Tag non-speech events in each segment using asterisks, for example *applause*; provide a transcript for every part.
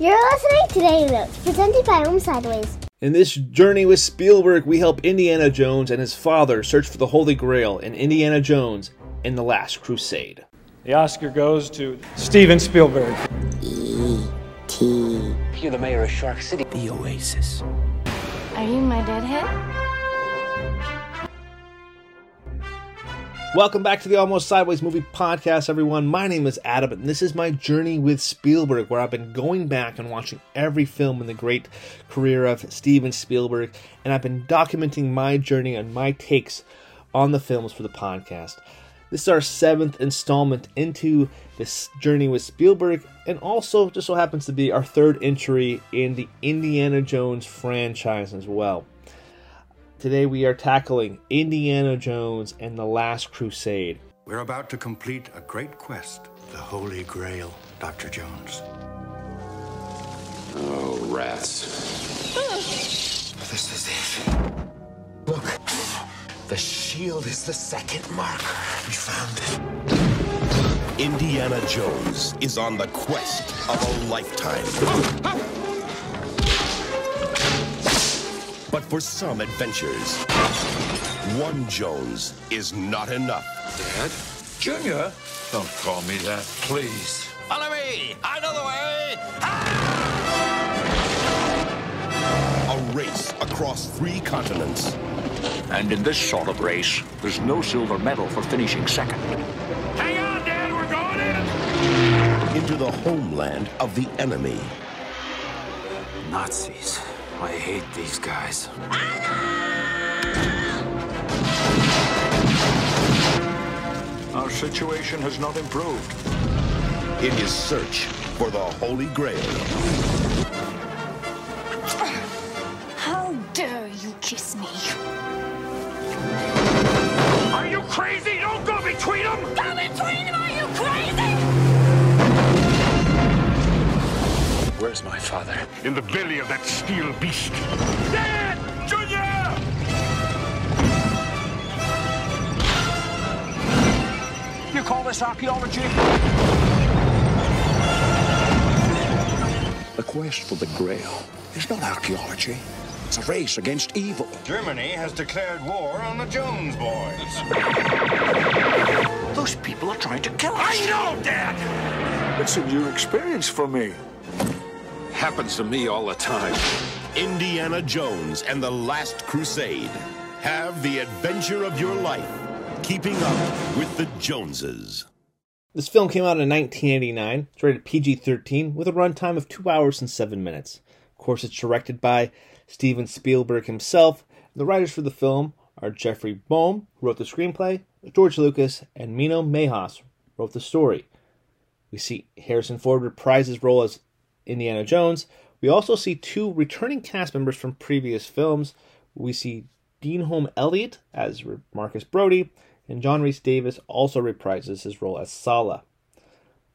You're listening to Daily Notes, presented by Almost Sideways. In this journey with Spielberg, we help Indiana Jones and his father search for the Holy Grail in Indiana Jones and the Last Crusade. The Oscar goes to Steven Spielberg. E.T. You're the mayor of Shark City. The Oasis. Are you my deadhead? Welcome back to the Almost Sideways Movie Podcast, everyone. My name is Adam, and this is my journey with Spielberg, where I've been going back and watching every film in the great career of Steven Spielberg, and I've been documenting my journey and my takes on the films for the podcast. This is our seventh installment into this journey with Spielberg, and also just so happens to be our third entry in the Indiana Jones franchise as well. Today we are tackling Indiana Jones and the Last Crusade. We're about to complete a great quest, the Holy Grail, Dr. Jones. Oh, rats. This is it. Look. The shield is the second marker. We found it. Indiana Jones is on the quest of a lifetime. But for some adventures, one Jones is not enough. Dad? Junior? Don't call me that, please. Follow me! I know the way! Ah! A race across three continents. And in this sort of race, there's no silver medal for finishing second. Hang on, Dad, we're going in! Into the homeland of the enemy. Nazis. I hate these guys. Our situation has not improved. In his search for the Holy Grail. How dare you kiss me? Are you crazy? Don't go between them! Go between them, In the belly of that steel beast. Dad! Junior! You call this archaeology? The quest for the Grail is not archaeology. It's a race against evil. Germany has declared war on the Jones boys. Those people are trying to kill us. I know, Dad! It's a new experience for me. Happens to me all the time. Indiana Jones and the Last Crusade. Have the adventure of your life, keeping up with the Joneses. This film came out in 1989. It's rated PG 13 with a runtime of 2 hours and 7 minutes. Of course, it's directed by Steven Spielberg himself. The writers for the film are Jeffrey Boam, who wrote the screenplay, George Lucas, and Menno Meyjes wrote the story. We see Harrison Ford reprise his role as Indiana Jones. We also see two returning cast members from previous films. We see Denholm Elliott as Marcus Brody, and John Rhys-Davies also reprises his role as Sallah.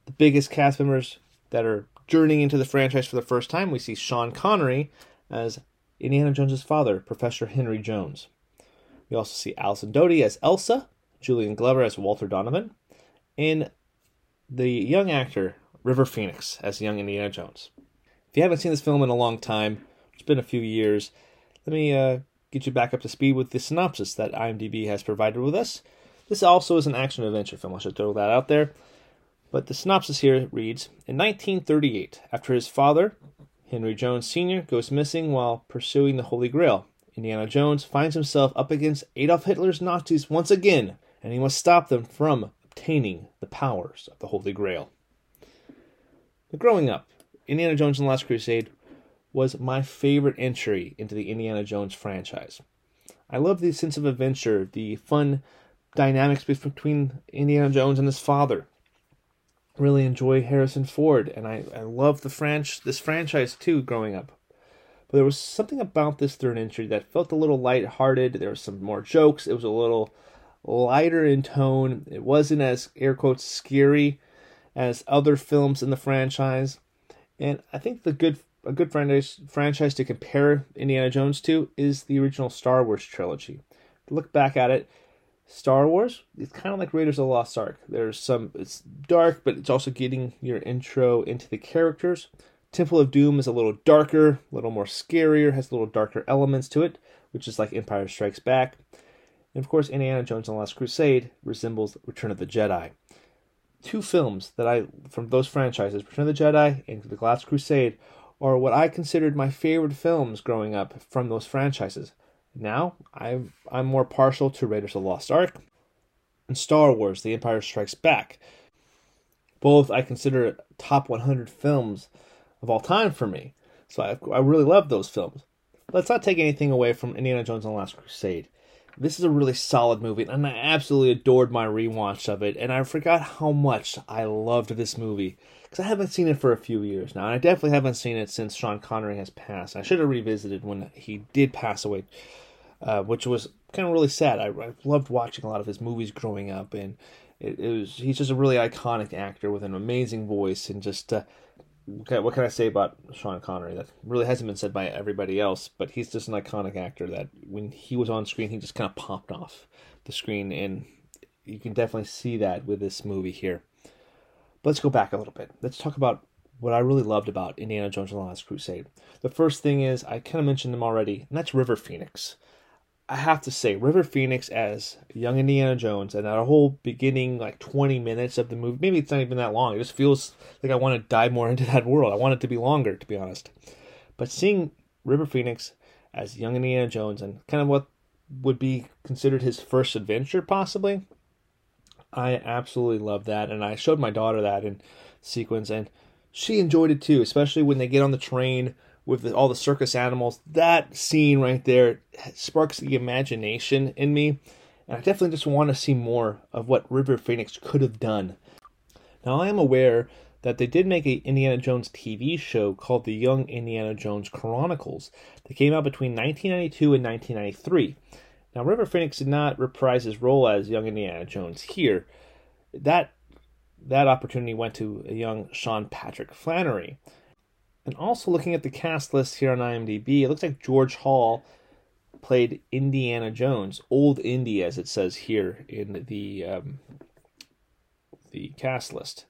The biggest cast members that are journeying into the franchise for the first time, we see Sean Connery as Indiana Jones' father, Professor Henry Jones. We also see Alison Doody as Elsa, Julian Glover as Walter Donovan, and the young actor River Phoenix as young Indiana Jones. If you haven't seen this film in a long time, it's been a few years, let me uh, get you back up to speed with the synopsis that IMDb has provided with us. This also is an action adventure film, I should throw that out there. But the synopsis here reads In 1938, after his father, Henry Jones Sr., goes missing while pursuing the Holy Grail, Indiana Jones finds himself up against Adolf Hitler's Nazis once again, and he must stop them from obtaining the powers of the Holy Grail. But growing up, Indiana Jones and the Last Crusade was my favorite entry into the Indiana Jones franchise. I love the sense of adventure, the fun dynamics between Indiana Jones and his father. Really enjoy Harrison Ford, and I, I love the French this franchise too growing up. But there was something about this third entry that felt a little light-hearted. There was some more jokes. It was a little lighter in tone. It wasn't as air quotes scary as other films in the franchise. And I think the good a good franchise franchise to compare Indiana Jones to is the original Star Wars trilogy. Look back at it, Star Wars it's kind of like Raiders of the Lost Ark. There's some it's dark, but it's also getting your intro into the characters. Temple of Doom is a little darker, a little more scarier, has a little darker elements to it, which is like Empire Strikes Back. And of course, Indiana Jones and the Last Crusade resembles Return of the Jedi. Two films that I, from those franchises, Return of the Jedi and The Last Crusade, are what I considered my favorite films growing up from those franchises. Now, I'm, I'm more partial to Raiders of the Lost Ark and Star Wars The Empire Strikes Back. Both I consider top 100 films of all time for me. So I, I really love those films. Let's not take anything away from Indiana Jones and the Last Crusade. This is a really solid movie, and I absolutely adored my rewatch of it. And I forgot how much I loved this movie because I haven't seen it for a few years now, and I definitely haven't seen it since Sean Connery has passed. I should have revisited when he did pass away, uh, which was kind of really sad. I, I, loved watching a lot of his movies growing up, and it, it, was he's just a really iconic actor with an amazing voice, and just uh, what can I say about Sean Connery? That really hasn't been said by everybody else, but he's just an iconic actor that when he was on screen, he just kind of popped off the screen, and you can definitely see that with this movie here. But let's go back a little bit. Let's talk about what I really loved about Indiana Jones and the Last Crusade. The first thing is, I kind of mentioned them already, and that's River Phoenix. I have to say, River Phoenix as young Indiana Jones, and that whole beginning like 20 minutes of the movie, maybe it's not even that long. It just feels like I want to dive more *laughs* into that world. I want it to be longer, to be honest. But seeing River Phoenix as young Indiana Jones and kind of what would be considered his first adventure, possibly, I absolutely love that. And I showed my daughter that in sequence, and she enjoyed it too, especially when they get on the train with the, all the circus animals. That scene right there sparks the imagination in me, and I definitely just want to see more of what River Phoenix could have done. Now, I am aware that they did make a Indiana Jones TV show called The Young Indiana Jones Chronicles that came out between 1992 and 1993. Now, River Phoenix did not reprise his role as young Indiana Jones here. That that opportunity went to a young Sean Patrick Flanery. And also looking at the cast list here on IMDb, it looks like George Hall played Indiana Jones, Old Indy, as it says here in the um, the cast list.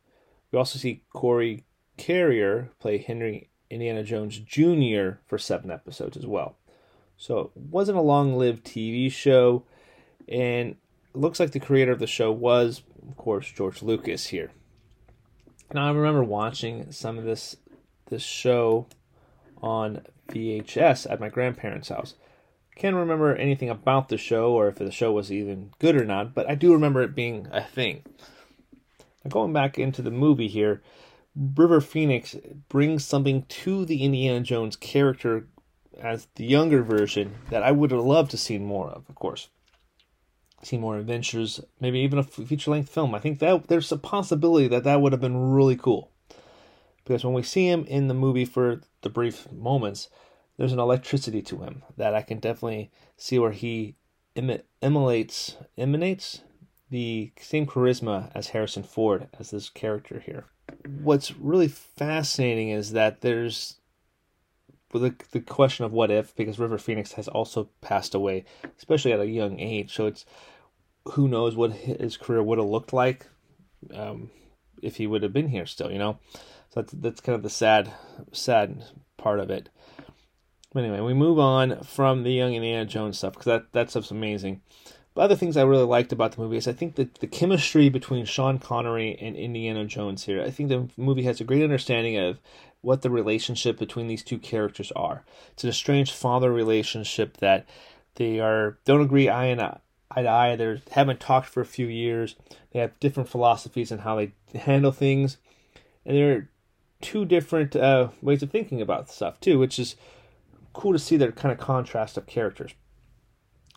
We also see Corey Carrier play Henry Indiana Jones Jr. for seven episodes as well. So it wasn't a long-lived TV show, and looks like the creator of the show was, of course, George Lucas here. Now I remember watching some of this this show on VHS at my grandparents' house. Can't remember anything about the show or if the show was even good or not, but I do remember it being a thing. Now, going back into the movie here, River Phoenix brings something to the Indiana Jones character as the younger version that I would have loved to see more of, of course. See more adventures, maybe even a feature length film. I think that there's a possibility that that would have been really cool because when we see him in the movie for the brief moments, there's an electricity to him that I can definitely see where he emulates emanates the same charisma as Harrison Ford as this character here. What's really fascinating is that there's the, the question of what if because River Phoenix has also passed away, especially at a young age. So it's who knows what his career would have looked like um, if he would have been here still, you know. So that's that's kind of the sad sad part of it. But anyway, we move on from the young Indiana Jones stuff because that that stuff's amazing. But other things I really liked about the movie is I think that the chemistry between Sean Connery and Indiana Jones here. I think the movie has a great understanding of what the relationship between these two characters are. It's an estranged father relationship that they are don't agree eye and eye to eye. They haven't talked for a few years. They have different philosophies on how they handle things, and they're two different uh, ways of thinking about stuff too, which is cool to see their kind of contrast of characters.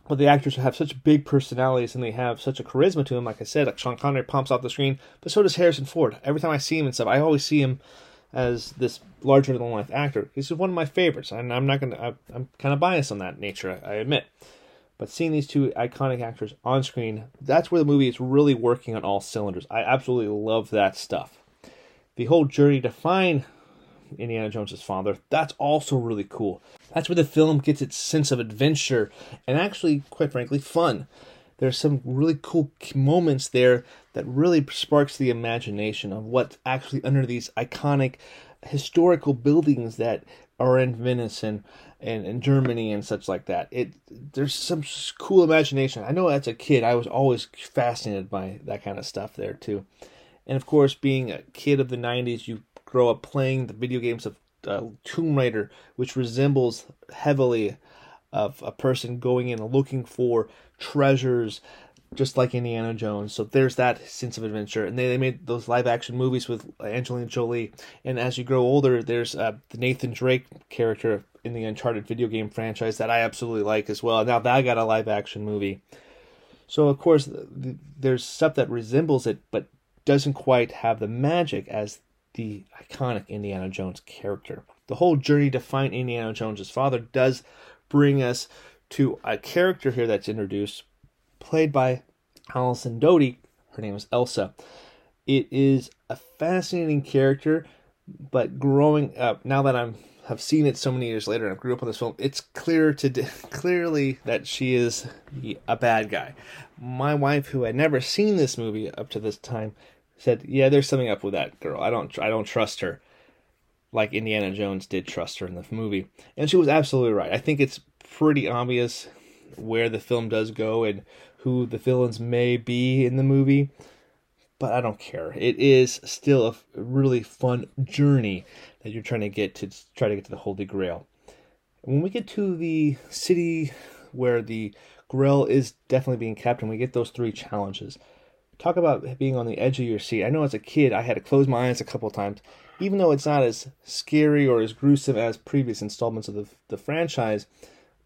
But the actors have such big personalities and they have such a charisma to them. Like I said, like Sean Connery pumps off the screen, but so does Harrison Ford. Every time I see him and stuff, I always see him as this larger than life actor. He's one of my favorites, and I'm not gonna. I'm kind of biased on that nature, I admit. But seeing these two iconic actors on screen, that's where the movie is really working on all cylinders. I absolutely love that stuff the whole journey to find Indiana Jones's father, that's also really cool. That's where the film gets its sense of adventure and actually, quite frankly, fun. There's some really cool moments there that really sparks the imagination of what's actually under these iconic historical buildings that are in Venice and, and, and Germany and such like that. It there's some cool imagination. I know as a kid I was always fascinated by that kind of stuff there too. And of course, being a kid of the '90s, you grow up playing the video games of uh, Tomb Raider, which resembles heavily of a person going in and looking for treasures just like Indiana Jones. So there's that sense of adventure. And they, they made those live action movies with Angelina Jolie. And as you grow older, there's uh, the Nathan Drake character in the Uncharted video game franchise that I absolutely like as well. Now that got a live action movie. So of course, there's stuff that resembles it, but doesn't quite have the magic as the iconic Indiana Jones character. The whole journey to find Indiana Jones's father does bring us to a character here that's introduced, played by Alison Doody. Her name is Elsa. It is a fascinating character, but growing up, now that I'm have seen it so many years later and I grew up on this film, it's clear to *laughs* clearly that she is a bad guy. My wife, who had never seen this movie up to this time, said, "Yeah, there's something up with that girl. I don't I don't trust her." Like Indiana Jones did trust her in the movie. And she was absolutely right. I think it's pretty obvious where the film does go and who the villains may be in the movie. But I don't care. It is still a really fun journey that you're trying to get to try to get to the Holy Grail. When we get to the city where the Grail is definitely being kept, and we get those three challenges. Talk about being on the edge of your seat. I know as a kid I had to close my eyes a couple times, even though it's not as scary or as gruesome as previous installments of the, the franchise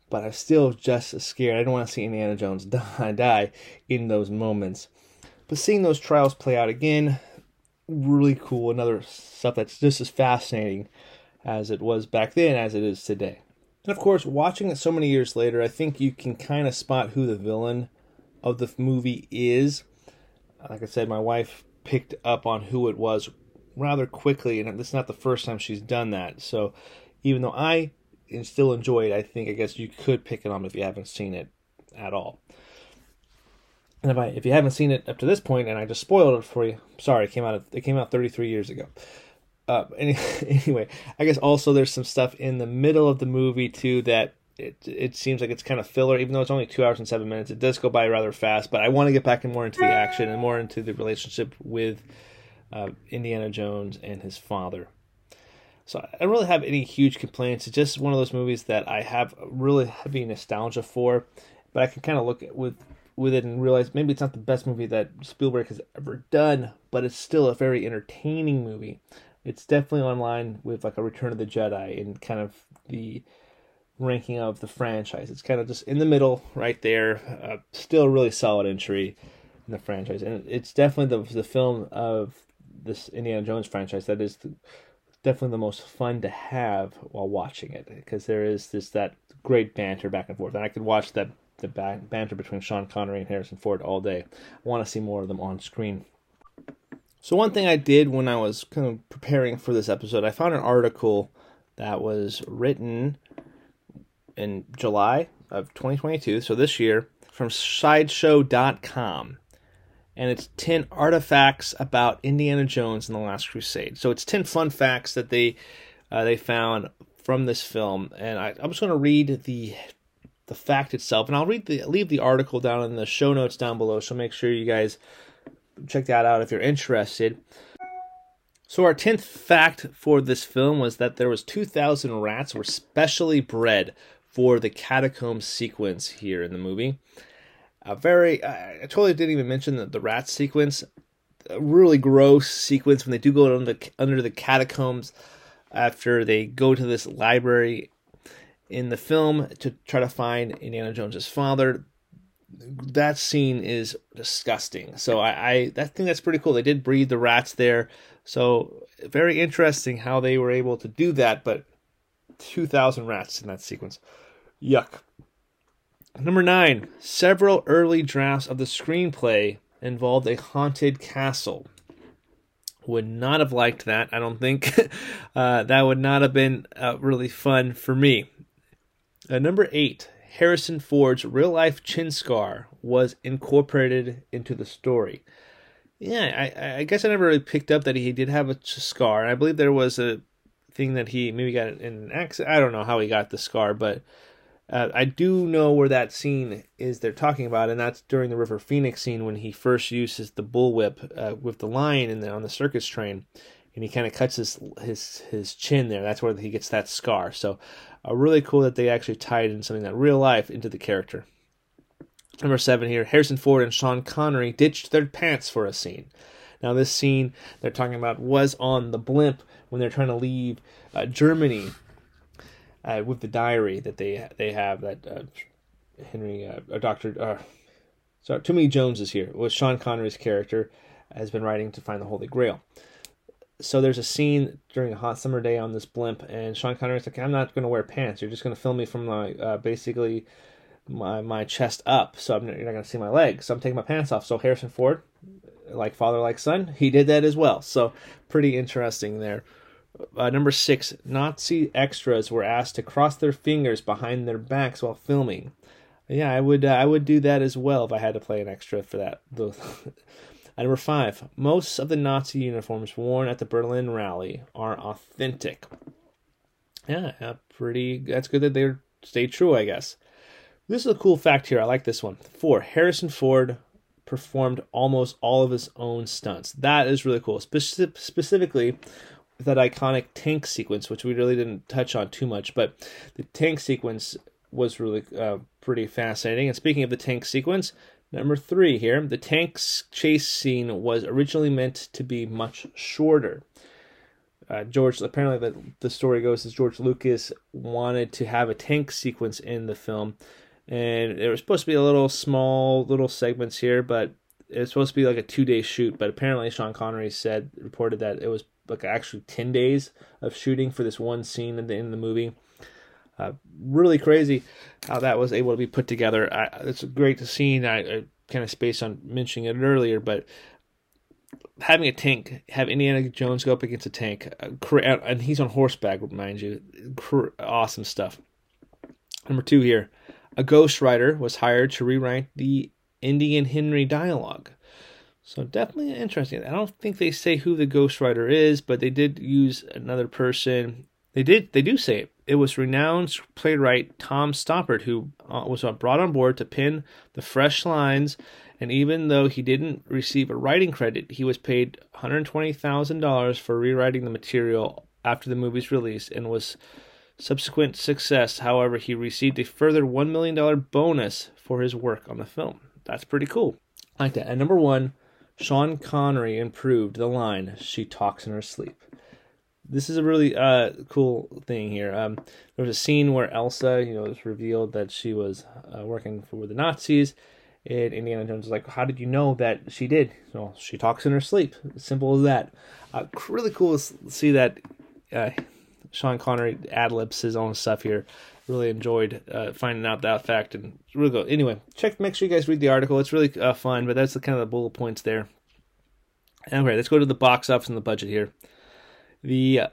but I'm still just scared. I don't want to see Indiana Jones *laughs* die, die in those moments. But seeing those trials play out again, really cool. Another stuff that's just as fascinating as it was back then as it is today. And of course, watching it so many years later, I think you can kind of spot who the villain of the movie is. Like I said, my wife picked up on who it was rather quickly, and it's not the first time she's done that. So even though I still enjoy it, I think I guess you could pick it on if you haven't seen it at all. And if I if you haven't seen it up to this point, and I just spoiled it for you, sorry, it came out it came out 33 years ago. Uh, *laughs* anyway, I guess also there's some stuff in the middle of the movie too that it it seems like it's kind of filler, even though it's only two hours and seven minutes. It does go by rather fast, but I want to get back and more into the action and more into the relationship with uh, Indiana Jones and his father. So I don't really have any huge complaints. It's just one of those movies that I have really heavy nostalgia for, but I can kind of look at with with it and realize maybe it's not the best movie that Spielberg has ever done, but it's still a very entertaining movie. It's definitely on line with like a Return of the Jedi and kind of the ranking of the franchise. It's kind of just in the middle, right there. Uh, still really solid entry in the franchise, and it's definitely the the film of this Indiana Jones franchise that is the, definitely the most fun to have while watching it because there is this that great banter back and forth, and I could watch that the banter between Sean Connery and Harrison Ford all day. I want to see more of them on screen. So one thing I did when I was kind of preparing for this episode, I found an article that was written in July of 2022, so this year, from sideshow.com and it's 10 artifacts about Indiana Jones and the Last Crusade. So it's 10 fun facts that they uh, they found from this film, and I, I'm just going to read the the fact itself, and I'll read the leave the article down in the show notes down below. So make sure you guys check that out if you're interested. So our 10th fact for this film was that there was 2,000 rats were specially bred for the catacomb sequence here in the movie a very I totally didn't even mention the, the rat sequence a really gross sequence when they do go under the under the catacombs after they go to this library in the film to try to find Indiana Jones's father. That scene is disgusting. So I, I think that's pretty cool. They did breed the rats there, so very interesting how they were able to do that. But two thousand rats in that sequence, yuck. Number nine, several early drafts of the screenplay involved a haunted castle. Would not have liked that, I don't think. *laughs* uh, that would not have been uh, really fun for me. Uh, number eight, Harrison Ford's real life chin scar was incorporated into the story. Yeah, I, I guess I never really picked up that he did have a scar. I believe there was a thing that he maybe got in an accident. I don't know how he got the scar, but uh, I do know where that scene is they're talking about, and that's during the River Phoenix scene when he first uses the bullwhip uh, with the lion in the, on the circus train, and he kind of cuts his his his chin there. That's where he gets that scar. So, uh, really cool that they actually tied in something that real life into the character. Number seven here: Harrison Ford and Sean Connery ditched their pants for a scene. Now, this scene they're talking about was on the blimp when they're trying to leave uh, Germany uh, with the diary that they they have that uh, Henry uh, Doctor uh, sorry Tommy Jones is here. Was Sean Connery's character has been writing to find the Holy Grail. So there's a scene during a hot summer day on this blimp, and Sean Connery's like, "I'm not going to wear pants. You're just going to film me from my uh, basically my my chest up, so I'm, you're not going to see my legs. So I'm taking my pants off." So Harrison Ford, like father like son, he did that as well. So pretty interesting there. Uh, number six, Nazi extras were asked to cross their fingers behind their backs while filming. Yeah, I would uh, I would do that as well if I had to play an extra for that. *laughs* number five, most of the Nazi uniforms worn at the Berlin rally are authentic. Yeah, pretty. That's good that they stay true, I guess. This is a cool fact here. I like this one. Four, Harrison Ford performed almost all of his own stunts. That is really cool. Speci- specifically, that iconic tank sequence, which we really didn't touch on too much, but the tank sequence was really uh, pretty fascinating. And speaking of the tank sequence, number three here, the tank chase scene was originally meant to be much shorter. Uh, George, apparently, the, the story goes is George Lucas wanted to have a tank sequence in the film, and it was supposed to be a little small, little segments here, but it's supposed to be like a two day shoot. But apparently, Sean Connery said reported that it was like actually 10 days of shooting for this one scene in the, in the movie. Uh, really crazy how that was able to be put together. I, it's a great scene. I, I kind of spaced on mentioning it earlier, but having a tank, have Indiana Jones go up against a tank, uh, and he's on horseback, mind you, awesome stuff. Number two here, a ghost ghostwriter was hired to rewrite the Indian Henry dialogue. So definitely interesting. I don't think they say who the ghostwriter is, but they did use another person. They did. They do say it. It was renowned playwright Tom Stoppard who uh, was brought on board to pen the fresh lines. And even though he didn't receive a writing credit, he was paid $120,000 for rewriting the material after the movie's release and was subsequent success. However, he received a further $1 million bonus for his work on the film. That's pretty cool. I like that. And number one, Sean Connery improved the line "She talks in her sleep." This is a really uh, cool thing here. Um, there was a scene where Elsa, you know, it was revealed that she was uh, working for the Nazis, and Indiana Jones was like, "How did you know that she did?" Well, she talks in her sleep. Simple as that. Uh, really cool to see that uh, Sean Connery ad libs his own stuff here really enjoyed uh, finding out that fact and really good. Anyway, check. Make sure you guys read the article. It's really uh, fun, but that's the kind of the bullet points there. Okay, let's go to the box office and the budget here. The uh,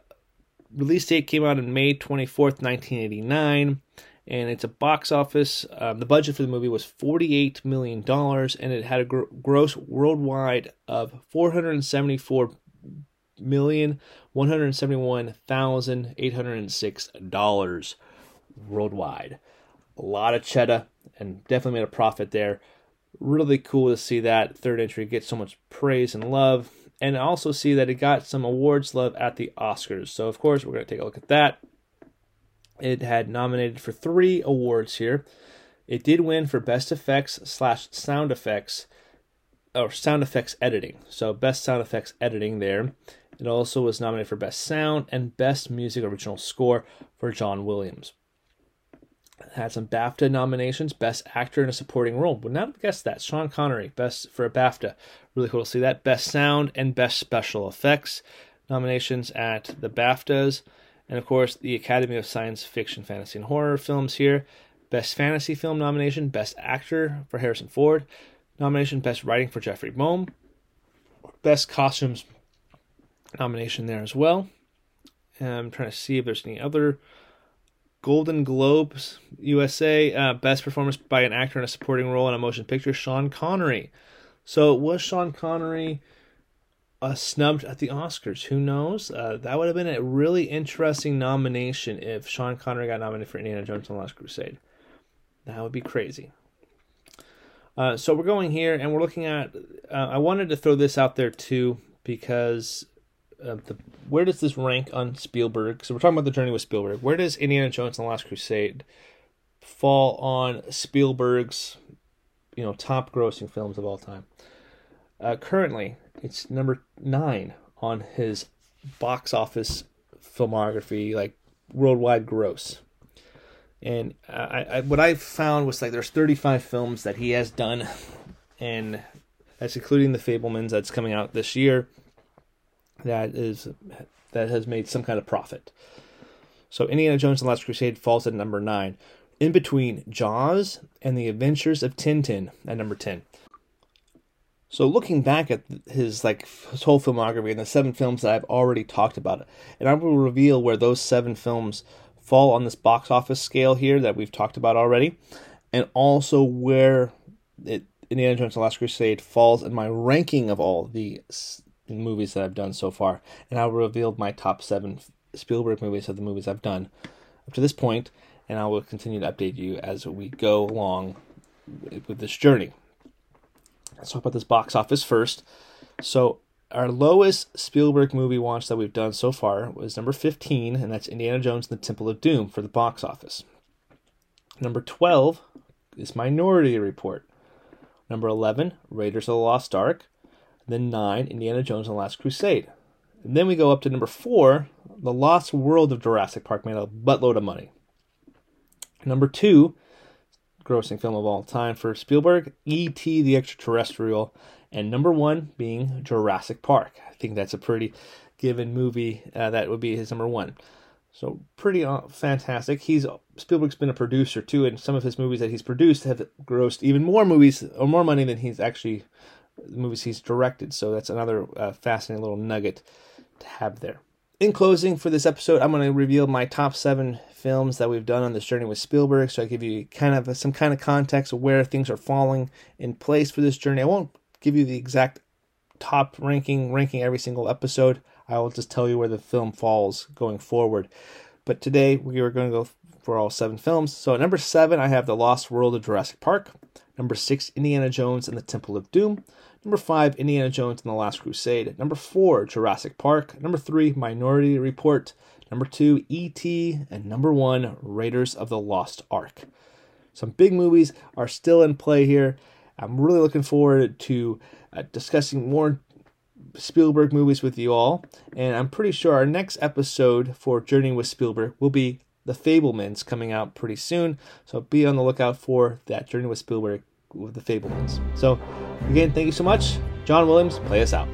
release date came out on May 24th, 1989, and it's a box office. Um, the budget for the movie was $48 million, and it had a gr- gross worldwide of 474 million one hundred seventy one thousand eight hundred six dollars worldwide. A lot of cheddar and definitely made a profit there. Really cool to see that third entry get so much praise and love. And also see that it got some awards love at the Oscars. So, of course, we're going to take a look at that. It had nominated for three awards here. It did win for Best Effects slash Sound Effects or Sound Effects Editing. So, Best Sound Effects Editing there. It also was nominated for Best Sound and Best Music Original Score for John Williams had some BAFTA nominations, Best Actor in a Supporting Role. Would not have guessed that. Sean Connery, best for a BAFTA. Really cool to see that. Best Sound and Best Special Effects nominations at the BAFTAs. And of course, the Academy of Science Fiction, Fantasy, and Horror films here. Best Fantasy Film nomination, Best Actor for Harrison Ford. Nomination, Best Writing for Jeffrey Boam. Best Costumes nomination there as well. And I'm trying to see if there's any other Golden Globes USA uh, Best Performance by an Actor in a Supporting Role in a Motion Picture, Sean Connery. So was Sean Connery uh, snubbed at the Oscars. Who knows? Uh, that would have been a really interesting nomination if Sean Connery got nominated for Indiana Jones and the Last Crusade. That would be crazy. Uh, so we're going here, and we're looking at. Uh, I wanted to throw this out there too because the where does this rank on Spielberg? So we're talking about the journey with Spielberg. Where does Indiana Jones and the Last Crusade fall on Spielberg's, you know, top grossing films of all time? Uh, currently, it's number nine on his box office filmography, like worldwide gross. And I, I, what I found was like there's 35 films that he has done, and that's including the Fabelmans that's coming out this year. That is that has made some kind of profit. So Indiana Jones and the Last Crusade falls at number nine, in between Jaws and The Adventures of Tintin at number ten. So looking back at his like his whole filmography and the seven films that I've already talked about, and I will reveal where those seven films fall on this box office scale here that we've talked about already, and also where it, Indiana Jones: The Last Crusade falls in my ranking of all the movies that I've done so far, and I'll reveal my top seven Spielberg movies of the movies I've done up to this point, and I will continue to update you as we go along with this journey. Let's talk about this box office first. So our lowest Spielberg movie watch that we've done so far was number 15, and that's Indiana Jones and the Temple of Doom for the box office. Number 12 is Minority Report. Number 11, Raiders of the Lost Ark. Then 9, Indiana Jones and the Last Crusade. And then we go up to number 4, The Lost World of Jurassic Park made a buttload of money. Number 2, grossing film of all time for Spielberg, E.T. the Extraterrestrial and number one being Jurassic Park. I think that's a pretty given movie. Uh, that would be his number one. So pretty uh, fantastic. He's Spielberg's been a producer too, and some of his movies that he's produced have grossed even more movies or more money than he's actually movies he's directed. So that's another uh, fascinating little nugget to have there. In closing, for this episode, I'm going to reveal my top seven films that we've done on this journey with Spielberg. So I give you kind of some kind of context of where things are falling in place for this journey. I won't give you the exact top ranking, ranking every single episode. I will just tell you where the film falls going forward. But today we are going to go for all seven films. So at number seven, I have The Lost World of Jurassic Park. Number six, Indiana Jones and the Temple of Doom. Number five, Indiana Jones and the Last Crusade. Number four, Jurassic Park. Number three, Minority Report. Number two, E.T. And number one, Raiders of the Lost Ark. Some big movies are still in play here. I'm really looking forward to uh, discussing more Spielberg movies with you all, and I'm pretty sure our next episode for Journey with Spielberg will be The Fabelmans coming out pretty soon. So be on the lookout for that Journey with Spielberg with The Fabelmans. So again, thank you so much. John Williams, play us out.